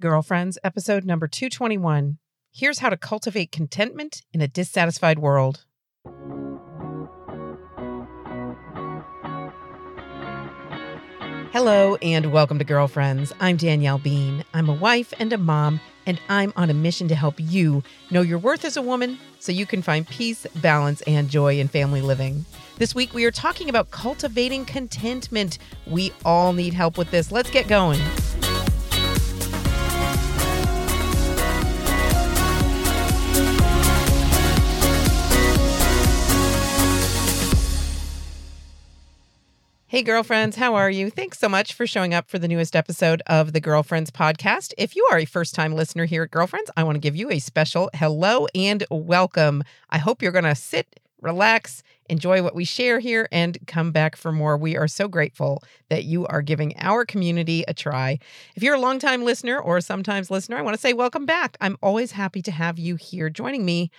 Girlfriends, episode number 221. Here's how to cultivate contentment in a dissatisfied world. Hello, and welcome to Girlfriends. I'm Danielle Bean. I'm a wife and a mom, and I'm on a mission to help you know your worth as a woman so you can find peace, balance, and joy in family living. This week, we are talking about cultivating contentment. We all need help with this. Let's get going. Hey, girlfriends, how are you? Thanks so much for showing up for the newest episode of the Girlfriends podcast. If you are a first time listener here at Girlfriends, I want to give you a special hello and welcome. I hope you're going to sit, relax, enjoy what we share here, and come back for more. We are so grateful that you are giving our community a try. If you're a longtime listener or sometimes listener, I want to say welcome back. I'm always happy to have you here joining me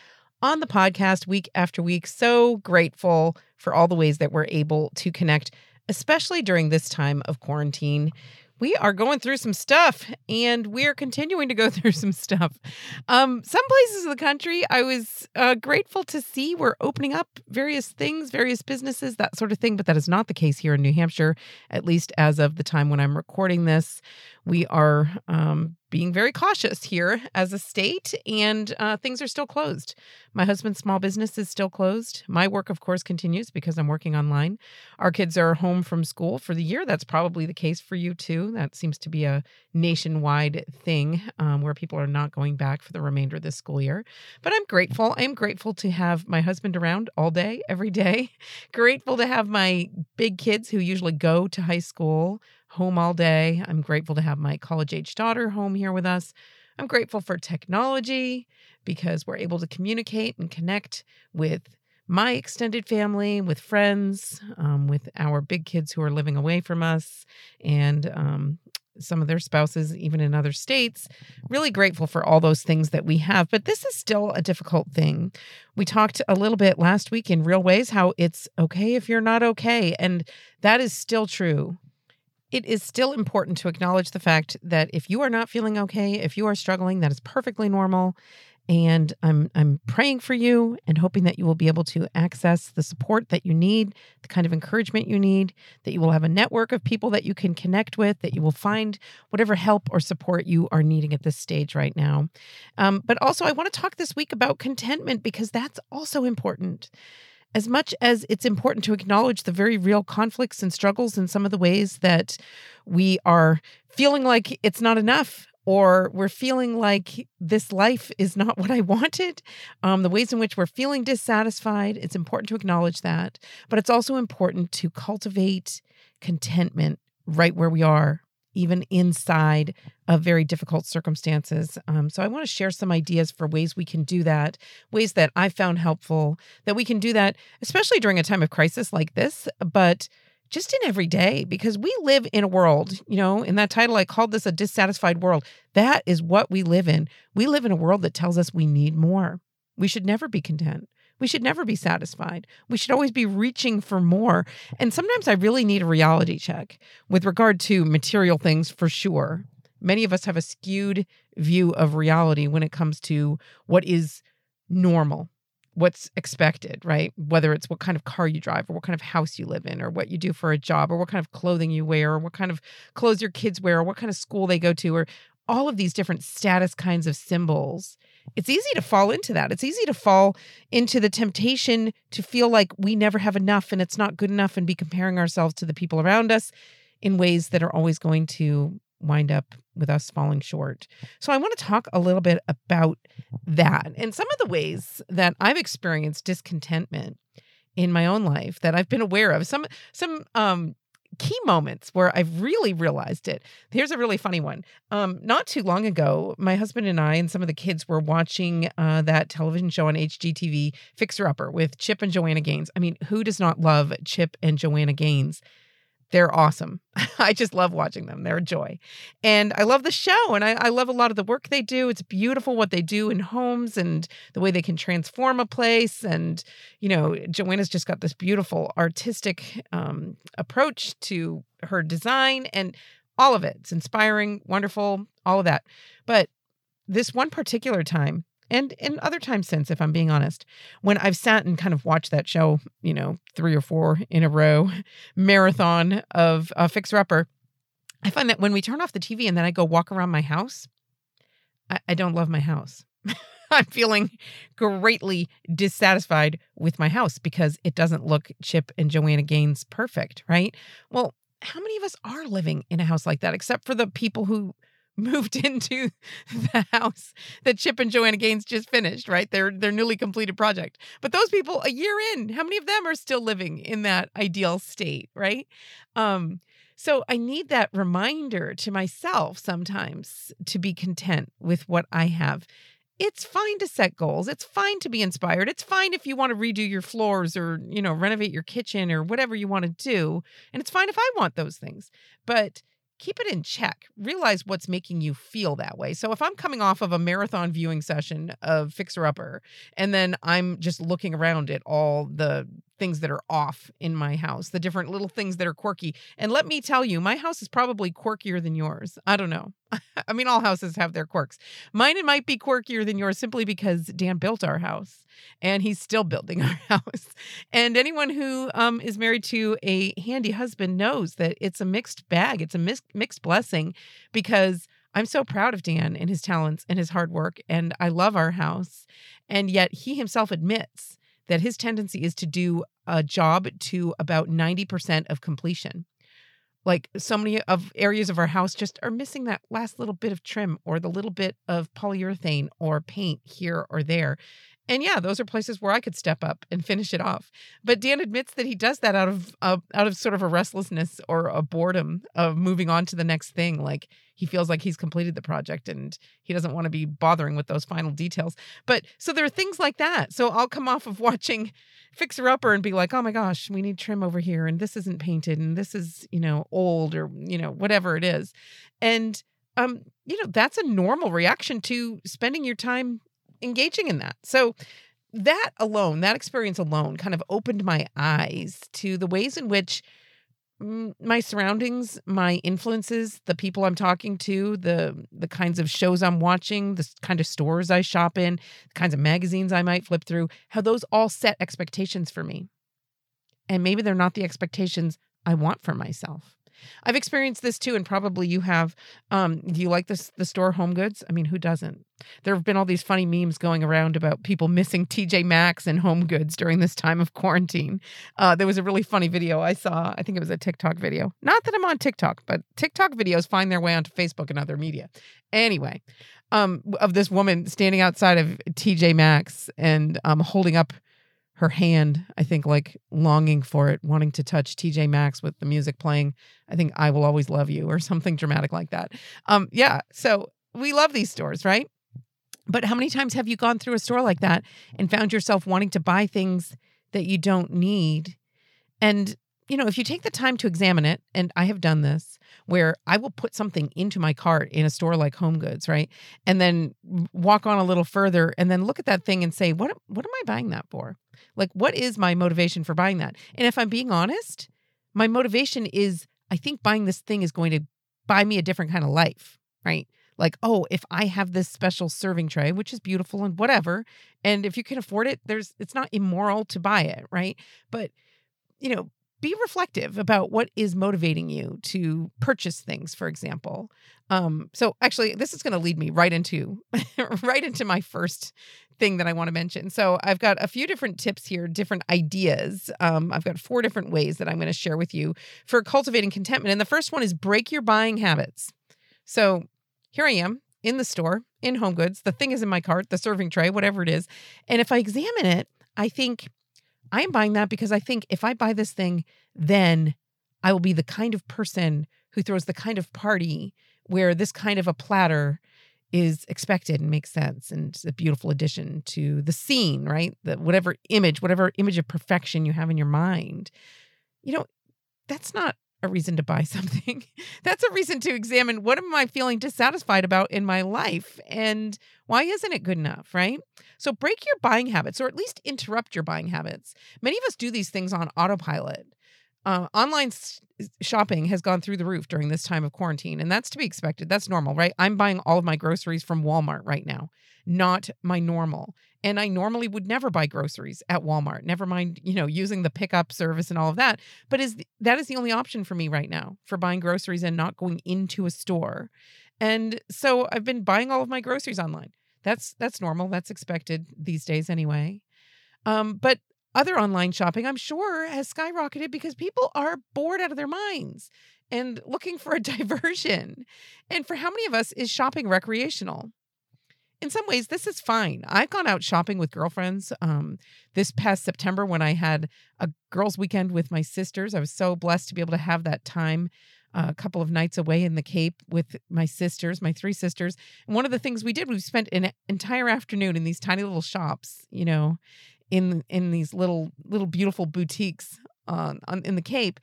on the podcast week after week. So grateful for all the ways that we're able to connect especially during this time of quarantine. We are going through some stuff and we're continuing to go through some stuff. Um, some places of the country, I was uh, grateful to see we're opening up various things, various businesses, that sort of thing, but that is not the case here in New Hampshire, at least as of the time when I'm recording this we are um, being very cautious here as a state, and uh, things are still closed. My husband's small business is still closed. My work, of course, continues because I'm working online. Our kids are home from school for the year. That's probably the case for you too. That seems to be a nationwide thing um, where people are not going back for the remainder of this school year. But I'm grateful. I am grateful to have my husband around all day, every day. grateful to have my big kids who usually go to high school home all day. I'm grateful to have my college age daughter home here with us. I'm grateful for technology because we're able to communicate and connect with my extended family, with friends, um, with our big kids who are living away from us, and um, some of their spouses, even in other states. Really grateful for all those things that we have. But this is still a difficult thing. We talked a little bit last week in Real Ways how it's okay if you're not okay. And that is still true it is still important to acknowledge the fact that if you are not feeling okay, if you are struggling, that is perfectly normal. And I'm I'm praying for you and hoping that you will be able to access the support that you need, the kind of encouragement you need, that you will have a network of people that you can connect with, that you will find whatever help or support you are needing at this stage right now. Um, but also, I want to talk this week about contentment because that's also important as much as it's important to acknowledge the very real conflicts and struggles in some of the ways that we are feeling like it's not enough or we're feeling like this life is not what I wanted, um, the ways in which we're feeling dissatisfied, it's important to acknowledge that. But it's also important to cultivate contentment right where we are even inside of very difficult circumstances. Um, so, I want to share some ideas for ways we can do that, ways that I found helpful, that we can do that, especially during a time of crisis like this, but just in every day, because we live in a world, you know, in that title, I called this a dissatisfied world. That is what we live in. We live in a world that tells us we need more. We should never be content. We should never be satisfied. We should always be reaching for more. And sometimes I really need a reality check with regard to material things for sure. Many of us have a skewed view of reality when it comes to what is normal, what's expected, right? Whether it's what kind of car you drive or what kind of house you live in or what you do for a job or what kind of clothing you wear or what kind of clothes your kids wear or what kind of school they go to or all of these different status kinds of symbols it's easy to fall into that. It's easy to fall into the temptation to feel like we never have enough and it's not good enough and be comparing ourselves to the people around us in ways that are always going to wind up with us falling short. So I want to talk a little bit about that and some of the ways that I've experienced discontentment in my own life that I've been aware of. Some some um key moments where I've really realized it. Here's a really funny one. Um, not too long ago, my husband and I and some of the kids were watching uh, that television show on HGTV, Fixer Upper, with Chip and Joanna Gaines. I mean, who does not love Chip and Joanna Gaines? They're awesome. I just love watching them. They're a joy. And I love the show and I, I, love a lot of the work they do. It's beautiful what they do in homes and the way they can transform a place. And, you know, Joanna's just got this beautiful artistic um, approach to her design. And all of it. It's inspiring, wonderful, all of that. But this one particular time, and in other times since, if I'm being honest, when I've sat and kind of watched that show, you know, three or four in a row, marathon of uh, Fixer Upper, I find that when we turn off the TV and then I go walk around my house, I, I don't love my house. I'm feeling greatly dissatisfied with my house because it doesn't look Chip and Joanna Gaines perfect, right? Well, how many of us are living in a house like that except for the people who moved into the house that Chip and Joanna Gaines just finished, right? Their their newly completed project. But those people a year in, how many of them are still living in that ideal state, right? Um so I need that reminder to myself sometimes to be content with what I have. It's fine to set goals. It's fine to be inspired. It's fine if you want to redo your floors or, you know, renovate your kitchen or whatever you want to do. And it's fine if I want those things. But keep it in check. Realize what's making you feel that way. So if I'm coming off of a marathon viewing session of Fixer Upper and then I'm just looking around at all the things that are off in my house, the different little things that are quirky. And let me tell you, my house is probably quirkier than yours. I don't know. I mean, all houses have their quirks. Mine it might be quirkier than yours simply because Dan built our house and he's still building our house. And anyone who um, is married to a handy husband knows that it's a mixed bag. It's a mis- mixed blessing because I'm so proud of Dan and his talents and his hard work. And I love our house. And yet he himself admits that his tendency is to do a job to about 90% of completion. Like so many of areas of our house just are missing that last little bit of trim or the little bit of polyurethane or paint here or there. And yeah, those are places where I could step up and finish it off. But Dan admits that he does that out of uh, out of sort of a restlessness or a boredom of moving on to the next thing. Like he feels like he's completed the project and he doesn't want to be bothering with those final details. But so there are things like that. So I'll come off of watching Fixer Upper and be like, "Oh my gosh, we need trim over here and this isn't painted and this is, you know, old or, you know, whatever it is." And um, you know, that's a normal reaction to spending your time engaging in that. So that alone, that experience alone kind of opened my eyes to the ways in which my surroundings, my influences, the people I'm talking to, the the kinds of shows I'm watching, the kind of stores I shop in, the kinds of magazines I might flip through, how those all set expectations for me. And maybe they're not the expectations I want for myself. I've experienced this too, and probably you have. Um, do you like this the store Home Goods? I mean, who doesn't? There have been all these funny memes going around about people missing TJ Maxx and Home Goods during this time of quarantine. Uh, there was a really funny video I saw. I think it was a TikTok video. Not that I'm on TikTok, but TikTok videos find their way onto Facebook and other media. Anyway, um, of this woman standing outside of TJ Maxx and um, holding up her hand, I think, like longing for it, wanting to touch TJ Maxx with the music playing. I think I will always love you or something dramatic like that. Um, yeah. So we love these stores, right? But how many times have you gone through a store like that and found yourself wanting to buy things that you don't need? And, you know, if you take the time to examine it, and I have done this, where I will put something into my cart in a store like Home Goods, right? And then walk on a little further and then look at that thing and say, what, what am I buying that for? Like, what is my motivation for buying that? And if I'm being honest, my motivation is I think buying this thing is going to buy me a different kind of life, right? Like, oh, if I have this special serving tray, which is beautiful and whatever, and if you can afford it, there's it's not immoral to buy it, right? But you know, be reflective about what is motivating you to purchase things for example. Um, so actually this is going to lead me right into right into my first thing that i want to mention. So i've got a few different tips here different ideas. Um, i've got four different ways that i'm going to share with you for cultivating contentment and the first one is break your buying habits. So here i am in the store in home goods the thing is in my cart the serving tray whatever it is and if i examine it i think I am buying that because I think if I buy this thing, then I will be the kind of person who throws the kind of party where this kind of a platter is expected and makes sense and it's a beautiful addition to the scene, right? The whatever image, whatever image of perfection you have in your mind. You know, that's not a reason to buy something. That's a reason to examine what am I feeling dissatisfied about in my life and why isn't it good enough, right? So break your buying habits or at least interrupt your buying habits. Many of us do these things on autopilot. uh, online shopping has gone through the roof during this time of quarantine, and that's to be expected. That's normal, right? I'm buying all of my groceries from Walmart right now, not my normal. And I normally would never buy groceries at Walmart. Never mind, you know, using the pickup service and all of that. But is that is the only option for me right now for buying groceries and not going into a store. And so I've been buying all of my groceries online. That's that's normal. That's expected these days anyway. Um, but other online shopping, I'm sure, has skyrocketed because people are bored out of their minds and looking for a diversion. And for how many of us is shopping recreational? In some ways, this is fine. I've gone out shopping with girlfriends um, this past September when I had a girls' weekend with my sisters. I was so blessed to be able to have that time uh, a couple of nights away in the Cape with my sisters, my three sisters. And one of the things we did, we spent an entire afternoon in these tiny little shops, you know, in in these little little beautiful boutiques on, on in the Cape,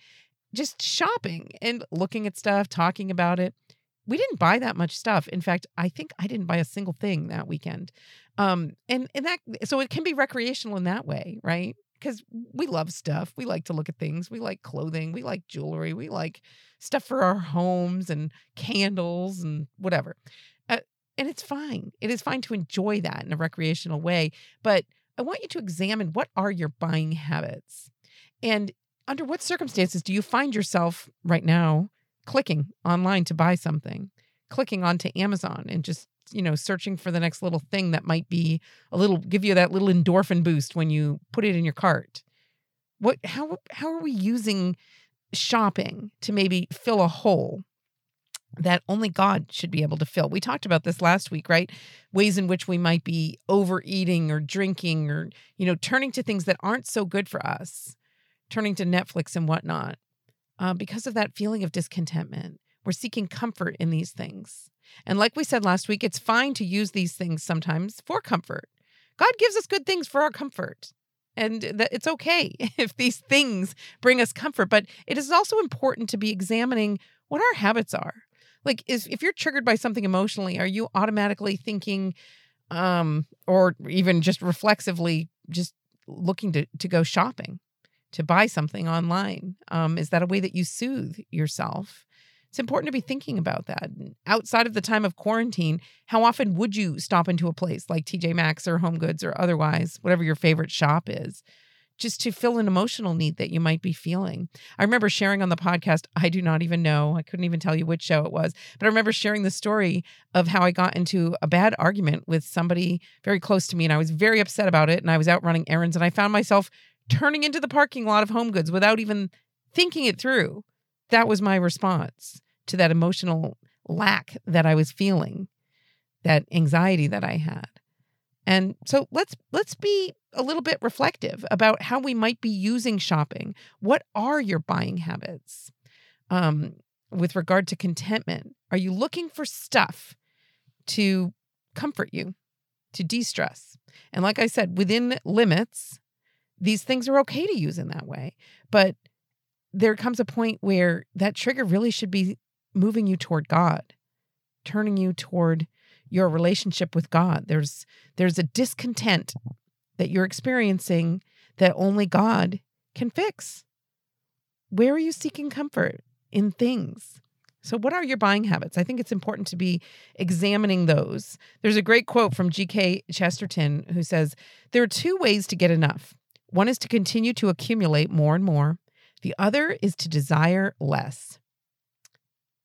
just shopping and looking at stuff, talking about it. We didn't buy that much stuff. In fact, I think I didn't buy a single thing that weekend. Um, and and that so it can be recreational in that way, right? Because we love stuff. We like to look at things. We like clothing. We like jewelry. We like stuff for our homes and candles and whatever. Uh, and it's fine. It is fine to enjoy that in a recreational way. But I want you to examine what are your buying habits and under what circumstances do you find yourself right now clicking online to buy something, clicking onto Amazon and just, you know, searching for the next little thing that might be a little give you that little endorphin boost when you put it in your cart. What how how are we using shopping to maybe fill a hole that only God should be able to fill. We talked about this last week, right? Ways in which we might be overeating or drinking or, you know, turning to things that aren't so good for us, turning to Netflix and whatnot, uh, because of that feeling of discontentment. We're seeking comfort in these things. And like we said last week, it's fine to use these things sometimes for comfort. God gives us good things for our comfort. And that it's okay if these things bring us comfort, but it is also important to be examining what our habits are like is if you're triggered by something emotionally are you automatically thinking um or even just reflexively just looking to to go shopping to buy something online um is that a way that you soothe yourself it's important to be thinking about that outside of the time of quarantine how often would you stop into a place like TJ Maxx or Home Goods or otherwise whatever your favorite shop is just to fill an emotional need that you might be feeling. I remember sharing on the podcast, I do not even know, I couldn't even tell you which show it was, but I remember sharing the story of how I got into a bad argument with somebody very close to me and I was very upset about it and I was out running errands and I found myself turning into the parking lot of Home Goods without even thinking it through. That was my response to that emotional lack that I was feeling, that anxiety that I had. And so let's let's be a little bit reflective about how we might be using shopping. What are your buying habits? Um, with regard to contentment, are you looking for stuff to comfort you, to de-stress? And like I said, within limits, these things are okay to use in that way. But there comes a point where that trigger really should be moving you toward God, turning you toward your relationship with God. There's there's a discontent that you're experiencing that only God can fix. Where are you seeking comfort in things? So, what are your buying habits? I think it's important to be examining those. There's a great quote from G.K. Chesterton who says, There are two ways to get enough. One is to continue to accumulate more and more, the other is to desire less.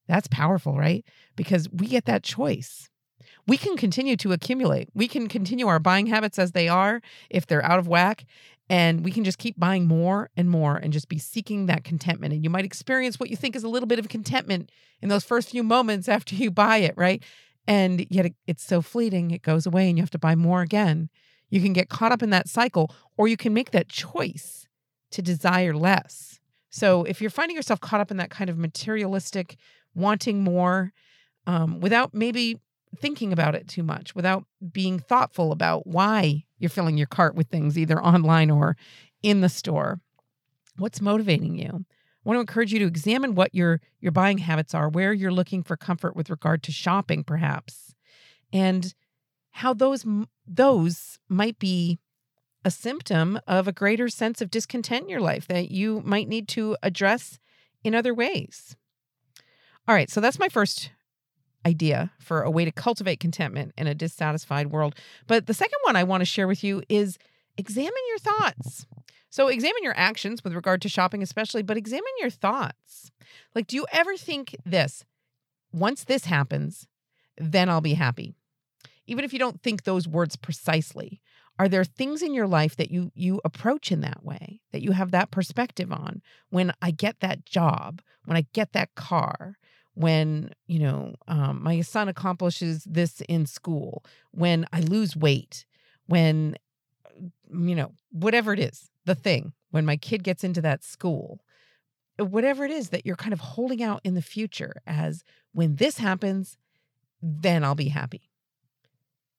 That's powerful, right? Because we get that choice we can continue to accumulate. We can continue our buying habits as they are if they're out of whack. And we can just keep buying more and more and just be seeking that contentment. And you might experience what you think is a little bit of contentment in those first few moments after you buy it, right? And yet it's so fleeting, it goes away and you have to buy more again. You can get caught up in that cycle, or you can make that choice to desire less. So if you're finding yourself caught up in that kind of materialistic, wanting more, um, without maybe thinking about it too much, without being thoughtful about why you're filling your cart with things either online or in the store. What's motivating you? I want to encourage you to examine what your your buying habits are, where you're looking for comfort with regard to shopping perhaps, and how those those might be a symptom of a greater sense of discontent in your life that you might need to address in other ways. All right, so that's my first idea for a way to cultivate contentment in a dissatisfied world. But the second one I want to share with you is examine your thoughts. So, examine your actions with regard to shopping, especially, but examine your thoughts. Like, do you ever think this? Once this happens, then I'll be happy. Even if you don't think those words precisely, are there things in your life that you you approach in that way that you have that perspective on? When i get that job when i get that car when you know um, my son accomplishes this in school when i lose weight when you know whatever it is the thing when my kid gets into that school whatever it is that you're kind of holding out in the future as when this happens then i'll be happy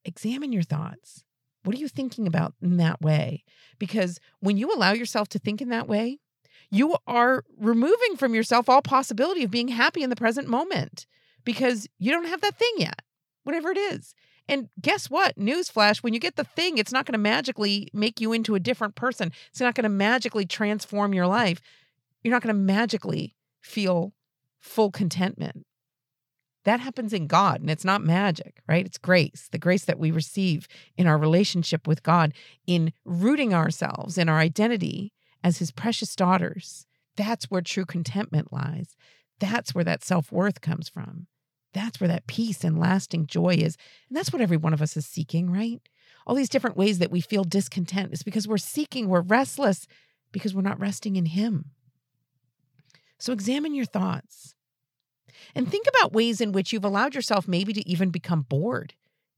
examine your thoughts what are you thinking about in that way because when you allow yourself to think in that way you are removing from yourself all possibility of being happy in the present moment because you don't have that thing yet, whatever it is. And guess what? Newsflash, when you get the thing, it's not going to magically make you into a different person. It's not going to magically transform your life. You're not going to magically feel full contentment. That happens in God, and it's not magic, right? It's grace, the grace that we receive in our relationship with God, in rooting ourselves in our identity as his precious daughters. That's where true contentment lies. That's where that self worth comes from. That's where that peace and lasting joy is. And that's what every one of us is seeking, right? All these different ways that we feel discontent is because we're seeking, we're restless because we're not resting in Him. So examine your thoughts and think about ways in which you've allowed yourself maybe to even become bored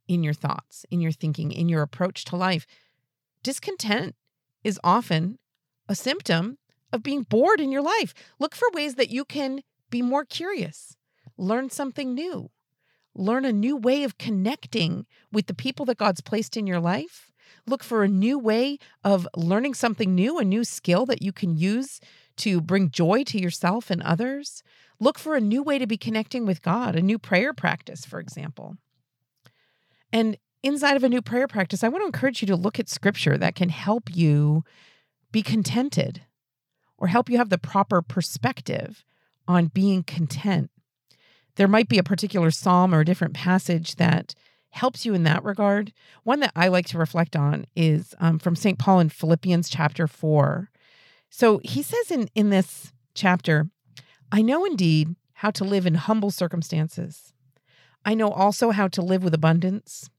in your thoughts, in your thinking, in your approach to life. Discontent is often a symptom of being bored in your life. Look for ways that you can be more curious, learn something new, learn a new way of connecting with the people that God's placed in your life. Look for a new way of learning something new, a new skill that you can use to bring joy to yourself and others. Look for a new way to be connecting with God, a new prayer practice, for example. And inside of a new prayer practice, I want to encourage you to look at scripture that can help you be contented or help you have the proper perspective on being content. There might be a particular psalm or a different passage that helps you in that regard. One that I like to reflect on is um, from St. Paul in Philippians chapter 4. So he says in, in this chapter, I know indeed how to live in humble circumstances. I know also how to live with abundance.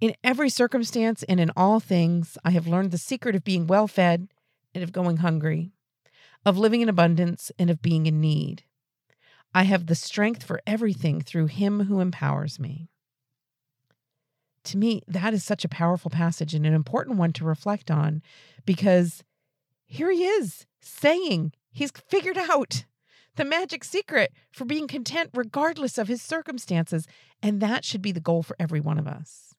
In every circumstance and in all things, I have learned the secret of being well fed and of going hungry, of living in abundance and of being in need. I have the strength for everything through him who empowers me. To me, that is such a powerful passage and an important one to reflect on because here he is saying he's figured out the magic secret for being content regardless of his circumstances. And that should be the goal for every one of us.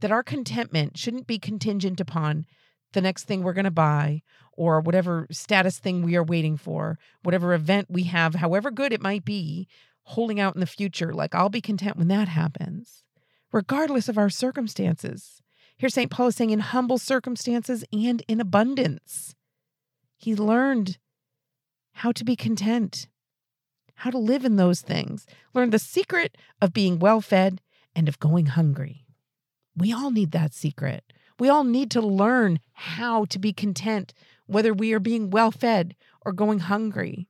That our contentment shouldn't be contingent upon the next thing we're going to buy or whatever status thing we are waiting for, whatever event we have, however good it might be, holding out in the future. Like, I'll be content when that happens, regardless of our circumstances. Here, St. Paul is saying, in humble circumstances and in abundance. He learned how to be content, how to live in those things, learn the secret of being well fed and of going hungry. We all need that secret. We all need to learn how to be content, whether we are being well fed or going hungry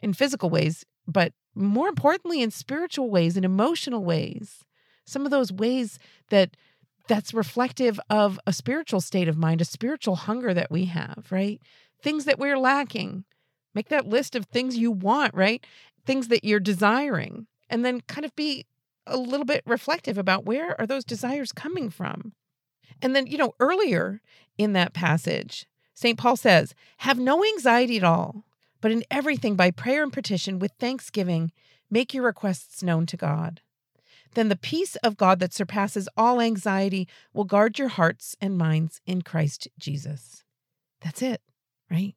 in physical ways, but more importantly, in spiritual ways, in emotional ways. Some of those ways that that's reflective of a spiritual state of mind, a spiritual hunger that we have, right? Things that we're lacking. Make that list of things you want, right? Things that you're desiring, and then kind of be a little bit reflective about where are those desires coming from? And then, you know, earlier in that passage, St. Paul says, Have no anxiety at all, but in everything by prayer and petition with thanksgiving, make your requests known to God. Then the peace of God that surpasses all anxiety will guard your hearts and minds in Christ Jesus. That's it, right?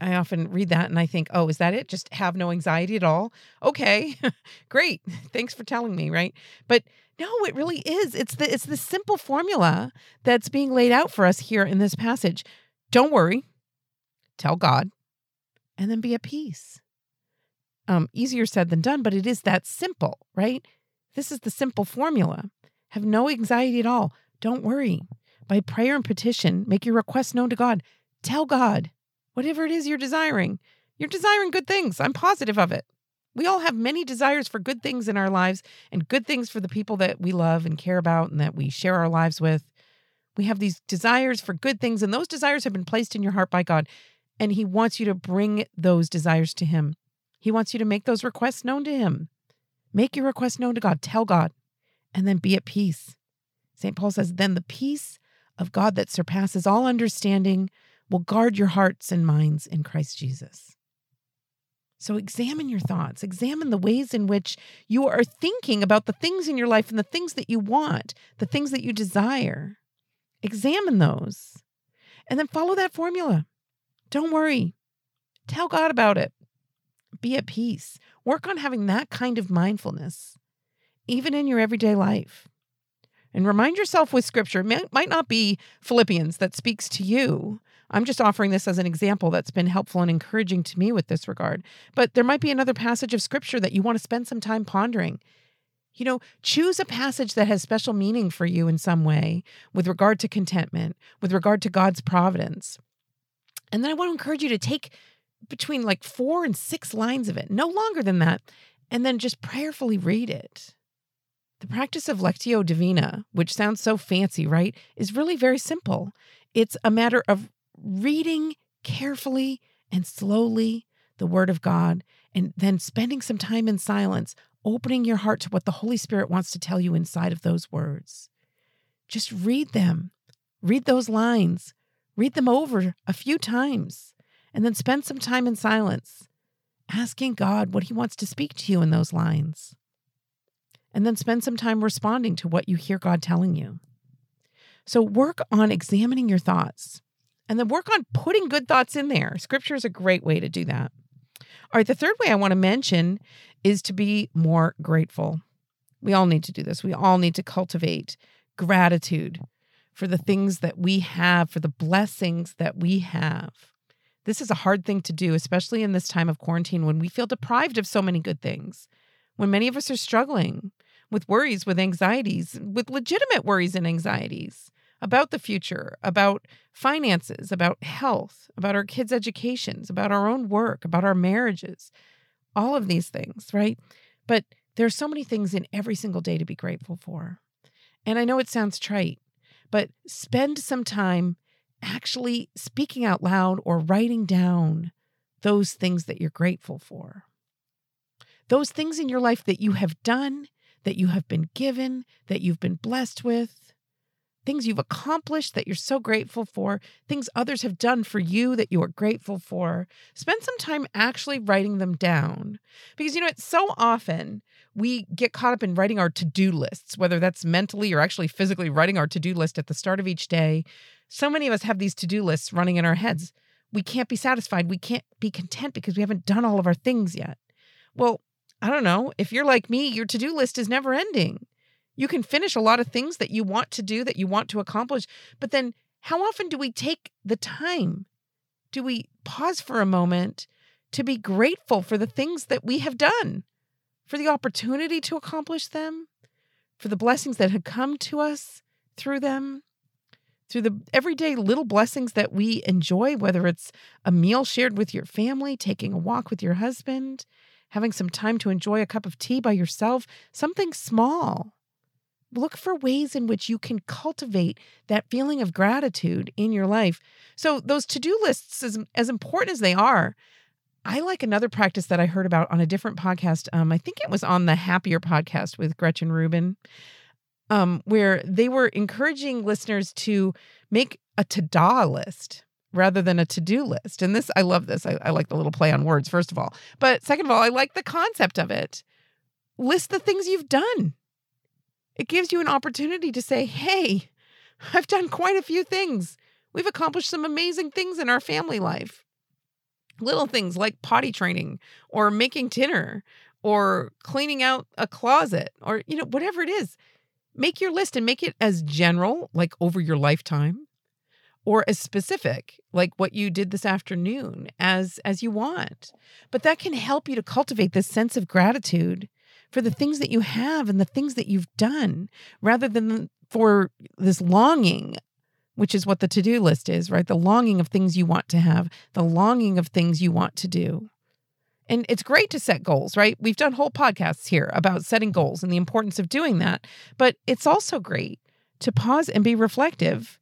I often read that and I think, oh, is that it? Just have no anxiety at all? Okay, great. Thanks for telling me, right? But no, it really is. It's the it's the simple formula that's being laid out for us here in this passage. Don't worry. Tell God and then be at peace. Um, easier said than done, but it is that simple, right? This is the simple formula. Have no anxiety at all. Don't worry. By prayer and petition, make your request known to God. Tell God whatever it is you're desiring. You're desiring good things. I'm positive of it. We all have many desires for good things in our lives and good things for the people that we love and care about and that we share our lives with. We have these desires for good things, and those desires have been placed in your heart by God. And He wants you to bring those desires to Him. He wants you to make those requests known to Him. Make your request known to God. Tell God, and then be at peace. St. Paul says, Then the peace of God that surpasses all understanding will guard your hearts and minds in Christ Jesus. So examine your thoughts, examine the ways in which you are thinking about the things in your life and the things that you want, the things that you desire. Examine those and then follow that formula. Don't worry. Tell God about it. Be at peace. Work on having that kind of mindfulness, even in your everyday life. And remind yourself with scripture, it might not be Philippians that speaks to you, I'm just offering this as an example that's been helpful and encouraging to me with this regard. But there might be another passage of scripture that you want to spend some time pondering. You know, choose a passage that has special meaning for you in some way with regard to contentment, with regard to God's providence. And then I want to encourage you to take between like four and six lines of it, no longer than that, and then just prayerfully read it. The practice of Lectio Divina, which sounds so fancy, right, is really very simple. It's a matter of reading carefully and slowly the Word of God, and then spending some time in silence, opening your heart to what the Holy Spirit wants to tell you inside of those words. Just read them, read those lines, read them over a few times, and then spend some time in silence, asking God what He wants to speak to you in those lines. And then spend some time responding to what you hear God telling you. So work on examining your thoughts and then work on putting good thoughts in there. Scripture is a great way to do that. All right, the third way I want to mention is to be more grateful. We all need to do this. We all need to cultivate gratitude for the things that we have, for the blessings that we have. This is a hard thing to do, especially in this time of quarantine when we feel deprived of so many good things, when many of us are struggling with worries, with anxieties, with legitimate worries and anxieties about the future, about finances, about health, about our kids' educations, about our own work, about our marriages, all of these things, right? But there's so many things in every single day to be grateful for. And I know it sounds trite, but spend some time actually speaking out loud or writing down those things that you're grateful for. Those things in your life that you have done, that you have been given, that you've been blessed with, things you've accomplished that you're so grateful for, things others have done for you that you are grateful for. Spend some time actually writing them down. Because, you know, it's so often we get caught up in writing our to do lists, whether that's mentally or actually physically writing our to do list at the start of each day. So many of us have these to do lists running in our heads. We can't be satisfied. We can't be content because we haven't done all of our things yet. Well, I don't know. If you're like me, your to do list is never ending. You can finish a lot of things that you want to do, that you want to accomplish. But then, how often do we take the time? Do we pause for a moment to be grateful for the things that we have done, for the opportunity to accomplish them, for the blessings that have come to us through them? Through the everyday little blessings that we enjoy, whether it's a meal shared with your family, taking a walk with your husband, having some time to enjoy a cup of tea by yourself, something small look for ways in which you can cultivate that feeling of gratitude in your life. So, those to do lists, as, as important as they are, I like another practice that I heard about on a different podcast. Um, I think it was on the Happier podcast with Gretchen Rubin, um, where they were encouraging listeners to make a to da list rather than a to do list. And this, I love this. I, I like the little play on words, first of all. But second of all, I like the concept of it. List the things you've done it gives you an opportunity to say, hey, I've done quite a few things. We've accomplished some amazing things in our family life. Little things like potty training or making dinner or cleaning out a closet or, you know, whatever it is. Make your list and make it as general, like over your lifetime, or as specific like what you did this afternoon as as you want but that can help you to cultivate this sense of gratitude for the things that you have and the things that you've done rather than for this longing which is what the to-do list is right the longing of things you want to have the longing of things you want to do and it's great to set goals, right? We've done whole podcasts here about setting goals and the importance of doing that. But it's also great to pause and be reflective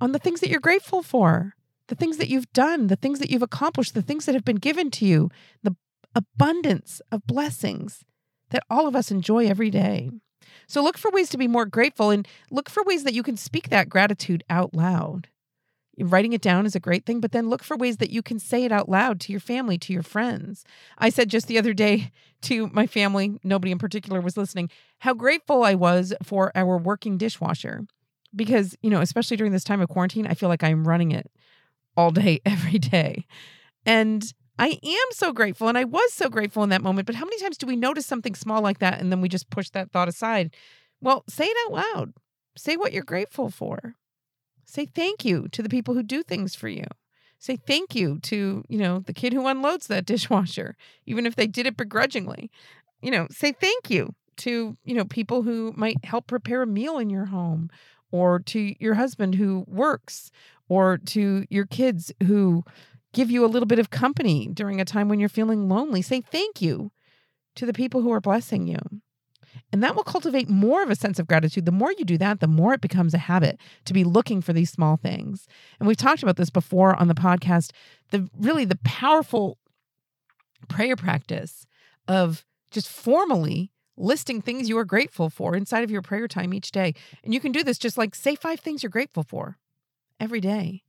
on the things that you're grateful for, the things that you've done, the things that you've accomplished, the things that have been given to you, the abundance of blessings that all of us enjoy every day. So look for ways to be more grateful and look for ways that you can speak that gratitude out loud. Writing it down is a great thing, but then look for ways that you can say it out loud to your family, to your friends. I said just the other day to my family, nobody in particular was listening, how grateful I was for our working dishwasher because, you know, especially during this time of quarantine, I feel like I'm running it all day, every day. And I am so grateful. And I was so grateful in that moment. But how many times do we notice something small like that and then we just push that thought aside? Well, say it out loud. Say what you're grateful for. Say thank you to the people who do things for you. Say thank you to, you know, the kid who unloads that dishwasher, even if they did it begrudgingly. You know, say thank you to, you know, people who might help prepare a meal in your home or to your husband who works or to your kids who give you a little bit of company during a time when you're feeling lonely. Say thank you to the people who are blessing you. And that will cultivate more of a sense of gratitude. The more you do that, the more it becomes a habit to be looking for these small things. And we've talked about this before on the podcast. The really the powerful prayer practice of just formally listing things you are grateful for inside of your prayer time each day. And you can do this just like say five things you're grateful for every day.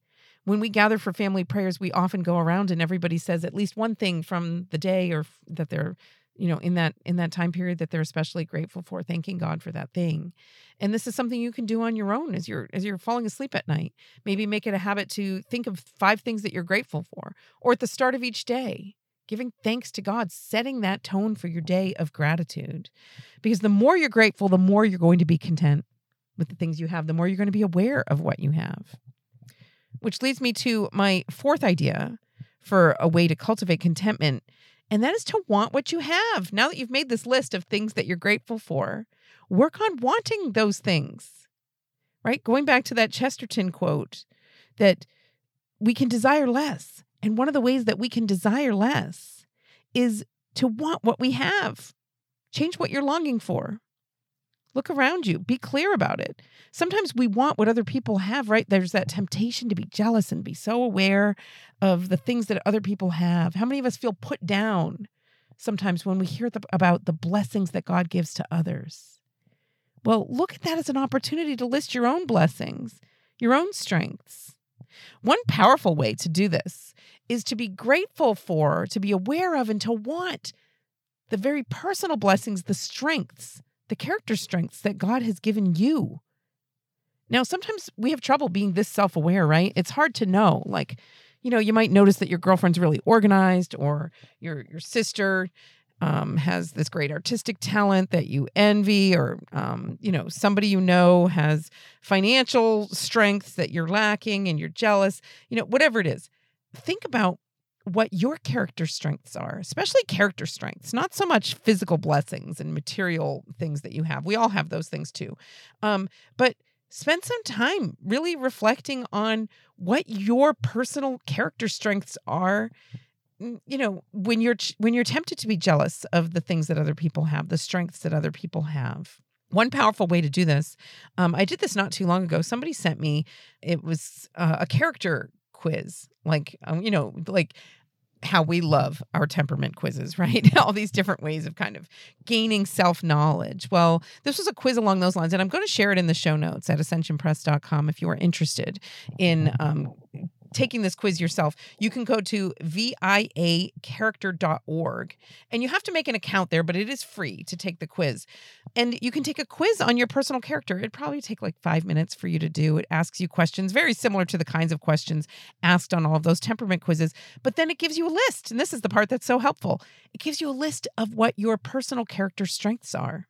When we gather for family prayers, we often go around and everybody says at least one thing from the day or that they're you know in that in that time period that they're especially grateful for thanking god for that thing and this is something you can do on your own as you're as you're falling asleep at night maybe make it a habit to think of five things that you're grateful for or at the start of each day giving thanks to God, setting that tone for your day of gratitude. Because the more you're grateful, the more you're going to be content with the things you have, the more you're going to be aware of what you have. Which leads me to my fourth idea for a way to cultivate contentment, and that is to want what you have. Now that you've made this list of things that you're grateful for, work on wanting those things. Right? Going back to that Chesterton quote that we can desire less and one of the ways that we can desire less is to want what we have. Change what you're longing for. Look around you, be clear about it. Sometimes we want what other people have, right? There's that temptation to be jealous and be so aware of the things that other people have. How many of us feel put down sometimes when we hear the, about the blessings that God gives to others? Well, look at that as an opportunity to list your own blessings, your own strengths. One powerful way to do this is to be grateful for, to be aware of, and to want the very personal blessings, the strengths, the character strengths that God has given you. Now, sometimes we have trouble being this self aware, right? It's hard to know. Like, you know, you might notice that your girlfriend's really organized or your your sister um, has this great artistic talent that you envy, or um, you know somebody you know has financial strengths that you're lacking and you're jealous. You know, whatever it is, think about what your character strengths are, especially character strengths, not so much physical blessings and material things that you have. We all have those things too, um, but spend some time really reflecting on what your personal character strengths are you know when you're when you're tempted to be jealous of the things that other people have the strengths that other people have. One powerful way to do this um, i did this not too long ago. Somebody sent me it was uh, a character quiz like um, you know like how we love our temperament quizzes, right? All these different ways of kind of gaining self knowledge. Well, this was a quiz along those lines, and I'm going to share it in the show notes at ascensionpress.com if you are interested in um, taking this quiz yourself, you can go to viacharacter.org and you have to make an account there, but it is free to take the quiz. And you can take a quiz on your personal character. It'd probably take like five minutes for you to do. It asks you questions very similar to the kinds of questions asked on all of those temperament quizzes, but then it gives you a list. And this is the part that's so helpful it gives you a list of what your personal character strengths are.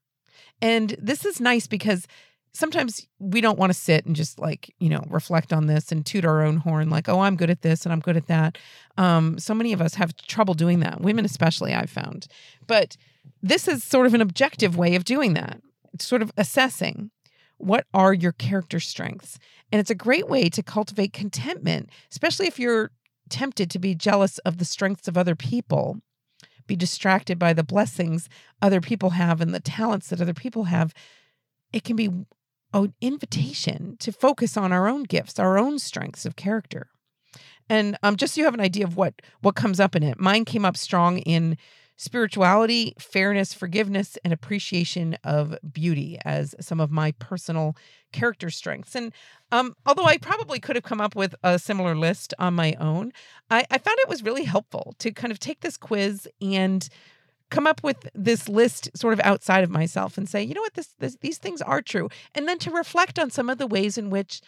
And this is nice because sometimes we don't want to sit and just like you know reflect on this and toot our own horn like oh i'm good at this and i'm good at that. Um, so many of us have trouble doing that women especially i've found. But this is sort of an objective way of doing that it's sort of assessing what are your character strengths? And it's a great way to cultivate contentment especially if you're tempted to be jealous of the strengths of other people be distracted by the blessings other people have and the talents that other people have it can be an invitation to focus on our own gifts, our own strengths of character. And um, just so you have an idea of what what comes up in it, mine came up strong in spirituality, fairness, forgiveness, and appreciation of beauty as some of my personal character strengths. And um, although I probably could have come up with a similar list on my own, I, I found it was really helpful to kind of take this quiz and come up with this list sort of outside of myself and say, you know what, this, this these things are true. And then to reflect on some of the ways in which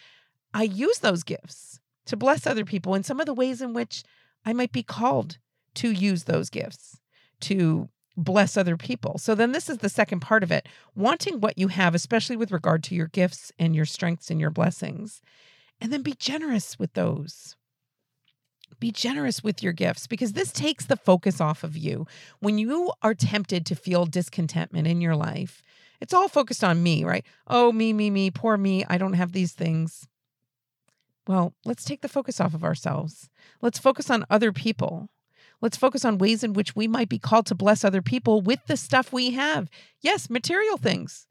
I use those gifts to bless other people and some of the ways in which I might be called to use those gifts to bless other people. So then this is the second part of it. Wanting what you have, especially with regard to your gifts and your strengths and your blessings. And then be generous with those be generous with your gifts because this takes the focus off of you. When you are tempted to feel discontentment in your life, it's all focused on me, right? Oh, me, me, me, poor me. I don't have these things. Well, let's take the focus off of ourselves. Let's focus on other people. Let's focus on ways in which we might be called to bless other people with the stuff we have. Yes, material things.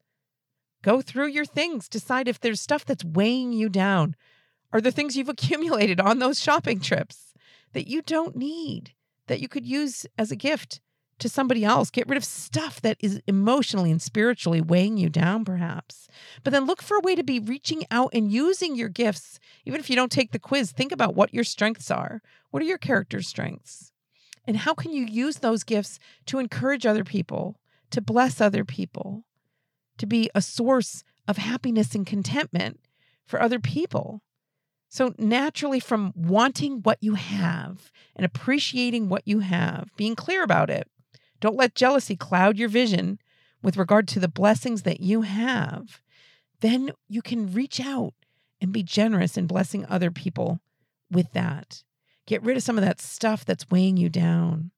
Go through your things. Decide if there's stuff that's weighing you down. Are there things you've accumulated on those shopping trips? That you don't need, that you could use as a gift to somebody else. Get rid of stuff that is emotionally and spiritually weighing you down, perhaps. But then look for a way to be reaching out and using your gifts. Even if you don't take the quiz, think about what your strengths are. What are your character strengths? And how can you use those gifts to encourage other people, to bless other people, to be a source of happiness and contentment for other people? So, naturally, from wanting what you have and appreciating what you have, being clear about it, don't let jealousy cloud your vision with regard to the blessings that you have. Then you can reach out and be generous in blessing other people with that. Get rid of some of that stuff that's weighing you down.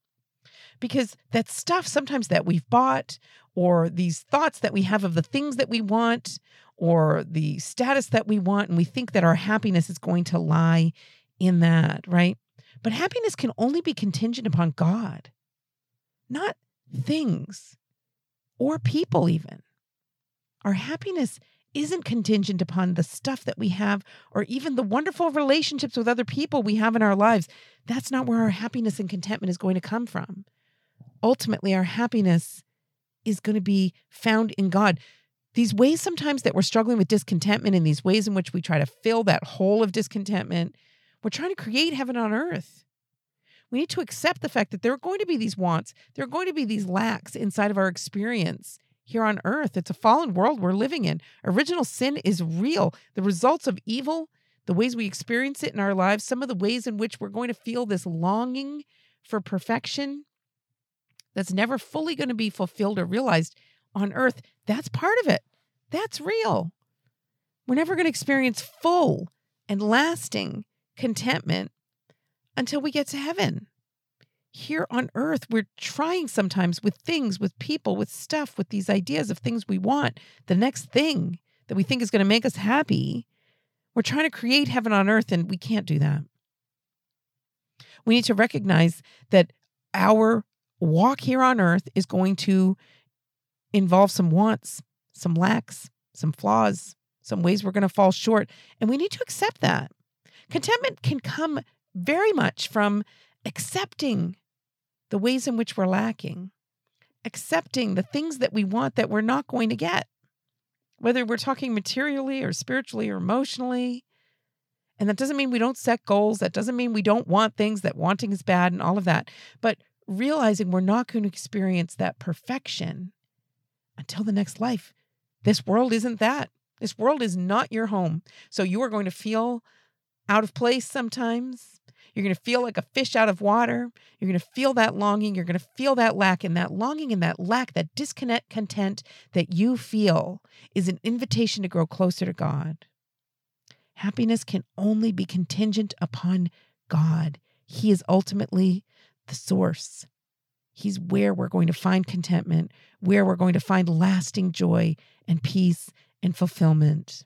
Because that stuff sometimes that we've bought, or these thoughts that we have of the things that we want, or the status that we want, and we think that our happiness is going to lie in that, right? But happiness can only be contingent upon God, not things or people, even. Our happiness isn't contingent upon the stuff that we have or even the wonderful relationships with other people we have in our lives. That's not where our happiness and contentment is going to come from. Ultimately, our happiness is going to be found in God these ways sometimes that we're struggling with discontentment and these ways in which we try to fill that hole of discontentment, we're trying to create heaven on earth. We need to accept the fact that there are going to be these wants, there are going to be these lacks inside of our experience here on earth. It's a fallen world we're living in. Original sin is real. The results of evil, the ways we experience it in our lives, some of the ways in which we're going to feel this longing for perfection that's never fully going to be fulfilled or realized on earth, that's part of it. That's real. We're never going to experience full and lasting contentment until we get to heaven. Here on earth, we're trying sometimes with things, with people, with stuff, with these ideas of things we want, the next thing that we think is going to make us happy. We're trying to create heaven on earth, and we can't do that. We need to recognize that our walk here on earth is going to involve some wants, some lacks, some flaws, some ways we're going to fall short. And we need to accept that. Contentment can come very much from accepting the ways in which we're lacking, accepting the things that we want that we're not going to get, whether we're talking materially or spiritually or emotionally. And that doesn't mean we don't set goals. That doesn't mean we don't want things, that wanting is bad and all of that. But realizing we're not going to experience that perfection until the next life. This world isn't that. This world is not your home. So you are going to feel out of place sometimes. You're going to feel like a fish out of water. You're going to feel that longing. You're going to feel that lack. And that longing and that lack, that disconnect content that you feel is an invitation to grow closer to God. Happiness can only be contingent upon God. He is ultimately the source. He's where we're going to find contentment, where we're going to find lasting joy and peace and fulfillment.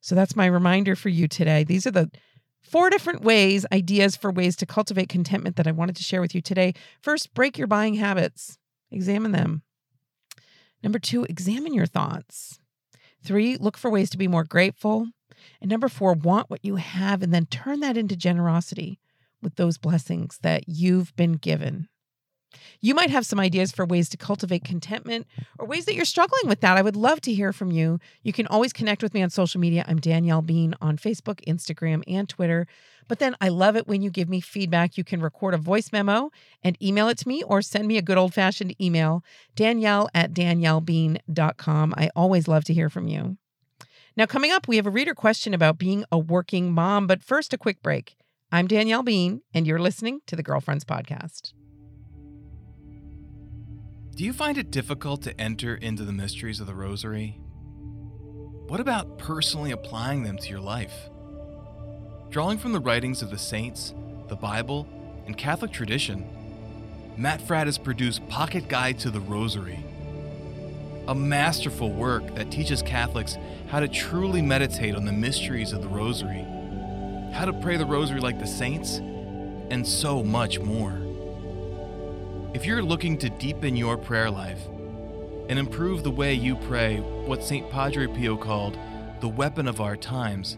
So that's my reminder for you today. These are the four different ways, ideas for ways to cultivate contentment that I wanted to share with you today. First, break your buying habits, examine them. Number two, examine your thoughts. Three, look for ways to be more grateful. And number four, want what you have and then turn that into generosity with those blessings that you've been given. You might have some ideas for ways to cultivate contentment or ways that you're struggling with that. I would love to hear from you. You can always connect with me on social media. I'm Danielle Bean on Facebook, Instagram, and Twitter. But then I love it when you give me feedback. You can record a voice memo and email it to me or send me a good old fashioned email, danielle at daniellebean.com. I always love to hear from you. Now, coming up, we have a reader question about being a working mom. But first, a quick break. I'm Danielle Bean, and you're listening to the Girlfriends Podcast. Do you find it difficult to enter into the mysteries of the Rosary? What about personally applying them to your life? Drawing from the writings of the saints, the Bible, and Catholic tradition, Matt Fradd has produced Pocket Guide to the Rosary, a masterful work that teaches Catholics how to truly meditate on the mysteries of the Rosary, how to pray the Rosary like the saints, and so much more. If you're looking to deepen your prayer life and improve the way you pray, what St. Padre Pio called the weapon of our times,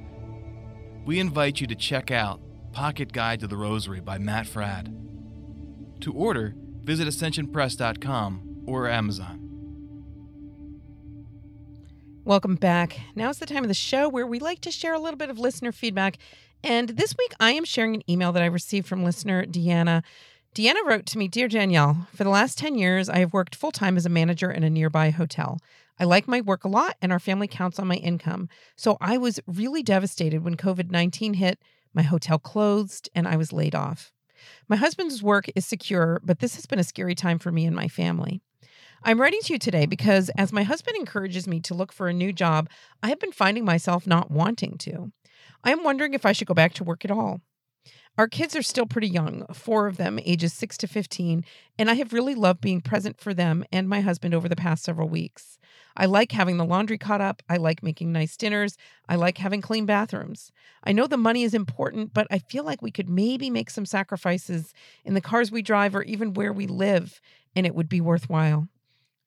we invite you to check out Pocket Guide to the Rosary by Matt Fradd. To order, visit ascensionpress.com or Amazon. Welcome back. Now is the time of the show where we like to share a little bit of listener feedback. And this week, I am sharing an email that I received from listener Deanna. Deanna wrote to me Dear Danielle, for the last 10 years, I have worked full time as a manager in a nearby hotel. I like my work a lot, and our family counts on my income. So I was really devastated when COVID 19 hit, my hotel closed, and I was laid off. My husband's work is secure, but this has been a scary time for me and my family. I'm writing to you today because as my husband encourages me to look for a new job, I have been finding myself not wanting to. I am wondering if I should go back to work at all. Our kids are still pretty young, four of them, ages 6 to 15, and I have really loved being present for them and my husband over the past several weeks. I like having the laundry caught up. I like making nice dinners. I like having clean bathrooms. I know the money is important, but I feel like we could maybe make some sacrifices in the cars we drive or even where we live, and it would be worthwhile.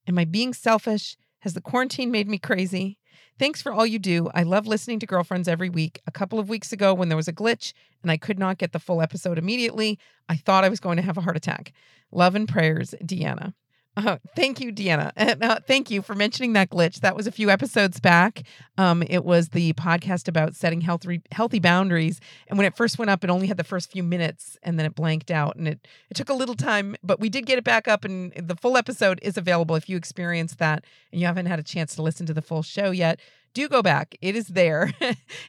Am I being selfish? Has the quarantine made me crazy? Thanks for all you do. I love listening to Girlfriends every week. A couple of weeks ago, when there was a glitch and I could not get the full episode immediately, I thought I was going to have a heart attack. Love and prayers, Deanna. Uh, thank you, Deanna. And uh, thank you for mentioning that glitch. That was a few episodes back. Um, it was the podcast about setting healthy healthy boundaries. And when it first went up, it only had the first few minutes, and then it blanked out. And it it took a little time, but we did get it back up. And the full episode is available if you experienced that and you haven't had a chance to listen to the full show yet do go back. It is there.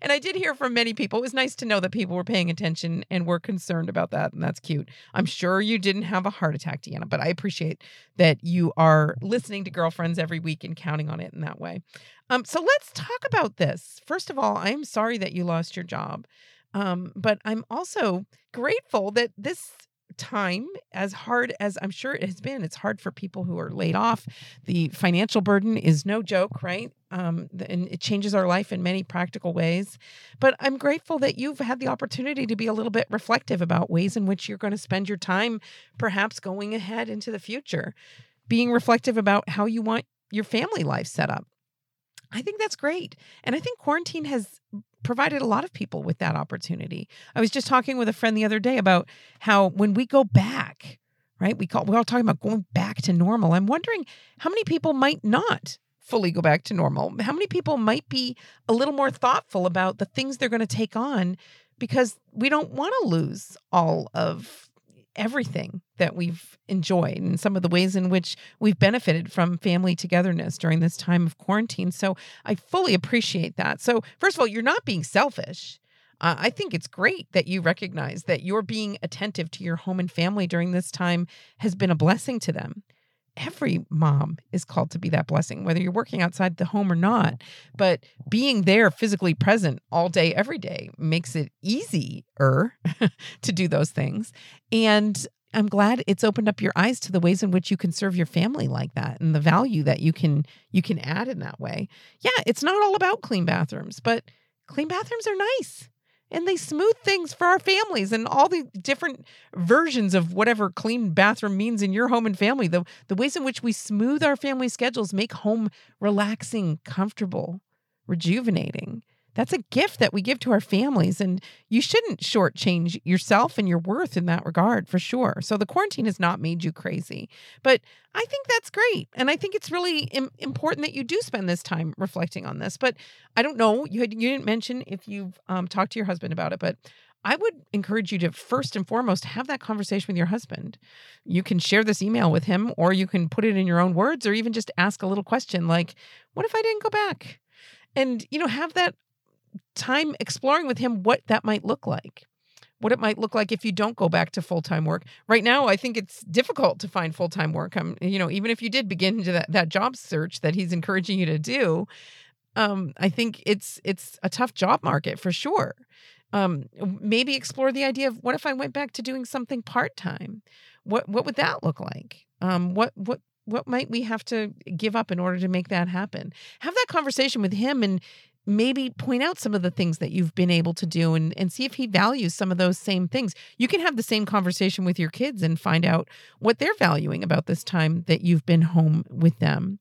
and I did hear from many people. It was nice to know that people were paying attention and were concerned about that. And that's cute. I'm sure you didn't have a heart attack, Deanna, but I appreciate that you are listening to girlfriends every week and counting on it in that way. Um, so let's talk about this. First of all, I'm sorry that you lost your job. Um, but I'm also grateful that this time, as hard as I'm sure it has been, it's hard for people who are laid off. The financial burden is no joke, right? Um, and it changes our life in many practical ways. But I'm grateful that you've had the opportunity to be a little bit reflective about ways in which you're going to spend your time, perhaps going ahead into the future, being reflective about how you want your family life set up. I think that's great. And I think quarantine has provided a lot of people with that opportunity. I was just talking with a friend the other day about how when we go back, right? We call we're all talking about going back to normal. I'm wondering how many people might not fully go back to normal, how many people might be a little more thoughtful about the things they're going to take on because we don't want to lose all of everything that we've enjoyed and some of the ways in which we've benefited from family togetherness during this time of quarantine. So I fully appreciate that. So, first of all, you're not being selfish. I think it's great that you recognize that your being attentive to your home and family during this time has been a blessing to them every mom is called to be that blessing, whether you're working outside the home or not. But being there physically present all day, every day makes it easier to do those things. And I'm glad it's opened up your eyes to the ways in which you can serve your family like that and the value that you can you can add in that way. Yeah, it's not all about clean bathrooms, but clean bathrooms are nice and they smooth things for our families and all the different versions of whatever clean bathroom means in your home and family. The, the ways in which we smooth our family schedules make home relaxing, comfortable, rejuvenating. That's a gift that we give to our families, and you shouldn't shortchange yourself and your worth in that regard for sure. So, the quarantine has not made you crazy, but I think that's great. And I think it's really Im- important that you do spend this time reflecting on this. But I don't know, you, had, you didn't mention if you've um, talked to your husband about it, but I would encourage you to first and foremost have that conversation with your husband. You can share this email with him, or you can put it in your own words, or even just ask a little question like, What if I didn't go back? And, you know, have that time exploring with him what that might look like what it might look like if you don't go back to full-time work. Right now, I think it's difficult to find full-time work. I'm, you know, even if you did begin that, that job search that he's encouraging you to do, um, I think it's it's a tough job market for sure. Um, maybe explore the idea of what if I went back to doing something part-time? What what would that look like? Um, what what what might we have to give up in order to make that happen? Have that conversation with him and maybe point out some of the things that you've been able to do and, and see if he values some of those same things. You can have the same conversation with your kids and find out what they're valuing about this time that you've been home with them.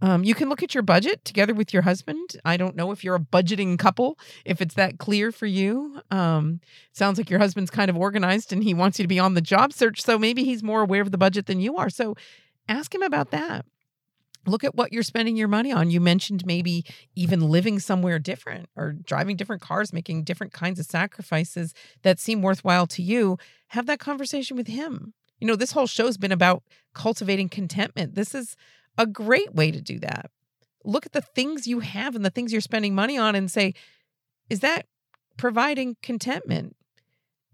Um, you can look at your budget together with your husband. I don't know if you're a budgeting couple, if it's that clear for you. Um, sounds like your husband's kind of organized and he wants you to be on the job search. So maybe he's more aware of the budget than you are. So ask him about that look at what you're spending your money on. You mentioned maybe even living somewhere different or driving different cars, making different kinds of sacrifices that seem worthwhile to you. Have that conversation with him. You know, this whole show's been about cultivating contentment. This is a great way to do that. Look at the things you have and the things you're spending money on and say, is that providing contentment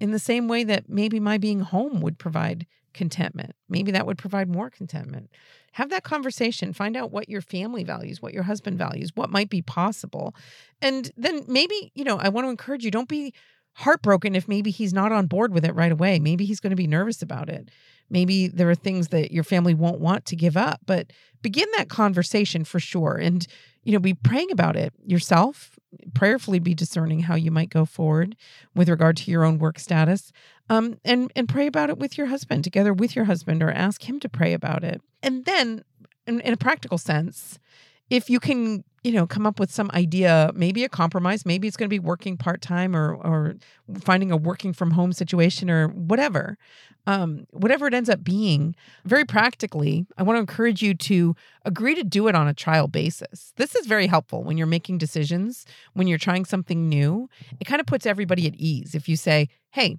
in the same way that maybe my being home would provide contentment? Maybe that would provide more contentment. Have that conversation. Find out what your family values what your husband values what might be possible. And then maybe you know i want to encourage you don't be heartbroken if maybe he's not on board with it right away. Maybe he's going to be nervous about it. Maybe there are things that your family won't want to give up but begin that conversation for sure. And you know be praying about it yourself. Prayerfully be discerning how you might go forward with regard to your own work status um, and and pray about it with your husband together with your husband or ask him to pray about it. And then in, in a practical sense if you can you know come up with some idea maybe a compromise maybe it's going to be working part-time or or finding a working from home situation or whatever um, whatever it ends up being very practically i want to encourage you to agree to do it on a trial basis. This is very helpful when you're making decisions when you're trying something new. It kind of puts everybody at ease if you say hey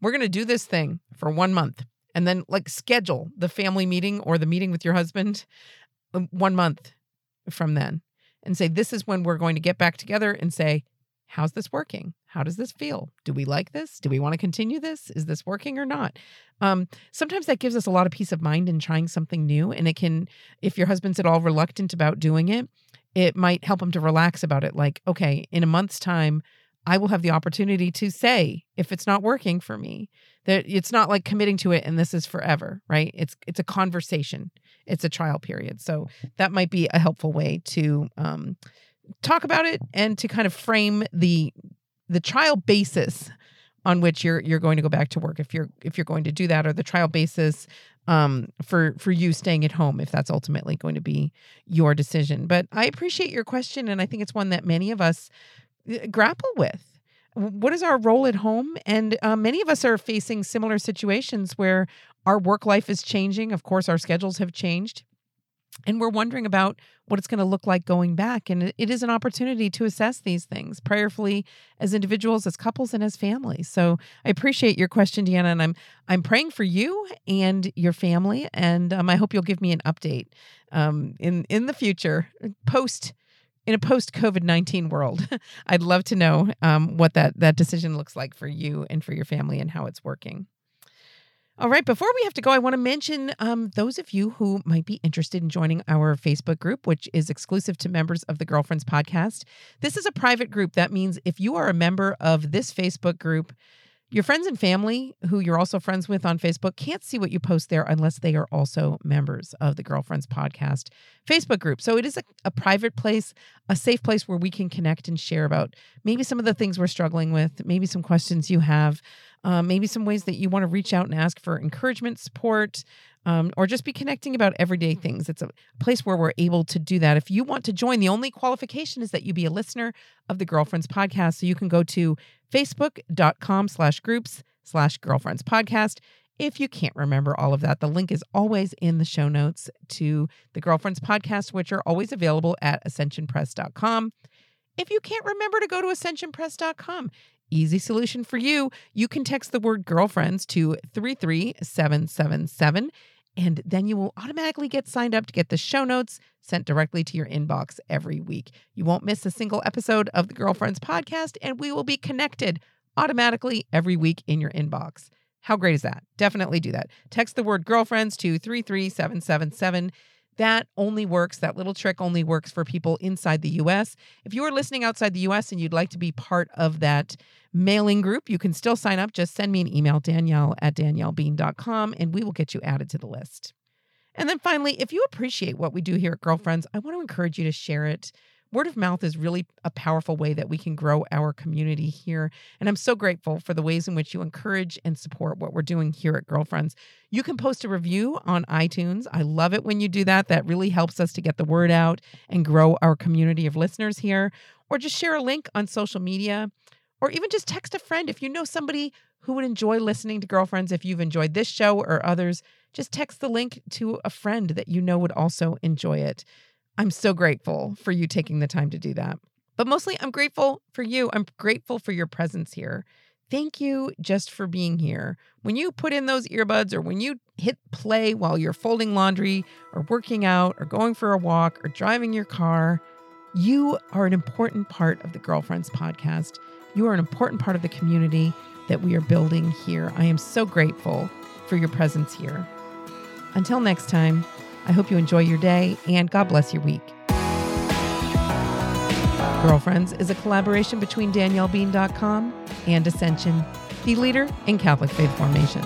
we're going to do this thing for one month and then like schedule the family meeting or the meeting with your husband um, one month from then and say, this is when we're going to get back together and say, how's this working? How does this feel? Do we like this? Do we want to continue this? Is this working or not? Um, sometimes that gives us a lot of peace of mind in trying something new. And it can, if your husband's at all reluctant about doing it, it might help him to relax about it. Like, okay, in a month's time, I will have the opportunity to say if it's not working for me that it's not like committing to it and this is forever, right? It's it's a conversation. It's a trial period. So that might be a helpful way to um, talk about it and to kind of frame the the trial basis on which you're you're going to go back to work if you're if you're going to do that or the trial basis um, for for you staying at home if that's ultimately going to be your decision. But I appreciate your question and I think it's one that many of us grapple with. What is our role at home? And uh, many of us are facing similar situations where our work life is changing. Of course, our schedules have changed. and we're wondering about what it's going to look like going back. And it is an opportunity to assess these things prayerfully as individuals, as couples, and as families. So I appreciate your question, Deanna, and I'm I'm praying for you and your family, and um, I hope you'll give me an update um, in in the future, post in a post COVID nineteen world. I'd love to know um, what that that decision looks like for you and for your family and how it's working. All right, before we have to go, I want to mention um, those of you who might be interested in joining our Facebook group, which is exclusive to members of the Girlfriends podcast. This is a private group. That means if you are a member of this Facebook group, your friends and family, who you're also friends with on Facebook, can't see what you post there unless they are also members of the Girlfriends Podcast Facebook group. So it is a, a, private place, a safe place where we can connect and share about maybe some of the things we're struggling with, maybe some questions you have, uh, maybe some ways that you want to reach out and ask for encouragement, support, um, or just be connecting about everyday things. It's a place where we're able to do that. If you want to join, the only qualification is that you be a listener of the Girlfriends Podcast. So you can go to facebook.com slash groups slash girlfriends podcast. If you can't remember all of that, the link is always in the show notes to the Girlfriends Podcast, which are always available at ascensionpress.com. If you can't remember to go to ascensionpress.com, easy solution for you. You can text the word girlfriends to 33777 and then you will automatically get signed up to get the show notes sent directly to your inbox every week. You won't miss a single episode of the Girlfriends podcast, and we will be connected automatically every week in your inbox. How great is that? Definitely do that. Text the word girlfriends to 33777 that only works, that little trick only works for people inside the US. If you are listening outside the US and you'd like to be part of that mailing group, you can still sign up. Just send me an email, danielle at daniellebean.com, and we will get you added to the list. And then finally, if you appreciate what we do here at Girlfriends, I want to encourage you to share it word of mouth is really a powerful way that we can grow our community here. And I'm so grateful for the ways in which you encourage and support what we're doing here at Girlfriends. You can post a review on iTunes. I love it when you do that. That really helps us to get the word out and grow our community of listeners here. Or just share a link on social media, or even just text a friend if you know somebody who would enjoy listening to Girlfriends. If you've enjoyed this show or others, just text the link to a friend that you know would also enjoy it. I'm so grateful for you taking the time to do that. But mostly, I'm grateful for you. I'm grateful for your presence here. Thank you just for being here. When you put in those earbuds or when you hit play while you're folding laundry or working out or going for a walk or driving your car, you are an important part of the Girlfriends podcast. You are an important part of the community that we are building here. I am so grateful for your presence here. Until next time, I hope you enjoy your day and God bless your week. Girlfriends is a collaboration between DanielleBean.com and Ascension, the leader in Catholic faith formation.